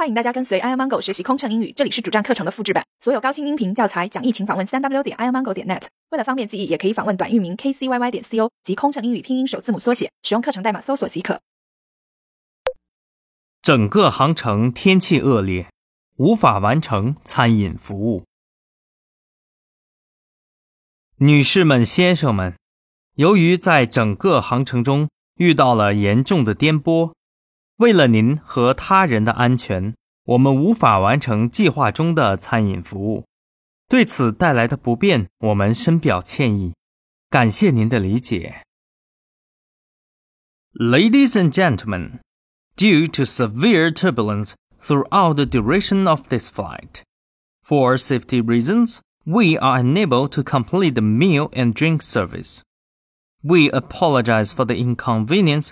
欢迎大家跟随 i amango 学习空乘英语，这里是主站课程的复制版，所有高清音频教材讲义，请访问三 w 点 i amango 点 net。为了方便记忆，也可以访问短域名 kcyy 点 co 及空乘英语拼音首字母缩写，使用课程代码搜索即可。整个航程天气恶劣，无法完成餐饮服务。女士们、先生们，由于在整个航程中遇到了严重的颠簸。为了您和他人的安全，我们无法完成计划中的餐饮服务。对此带来的不便，我们深表歉意。感谢您的理解。Ladies and gentlemen, due to severe turbulence throughout the duration of this flight, for safety reasons, we are unable to complete the meal and drink service. We apologize for the inconvenience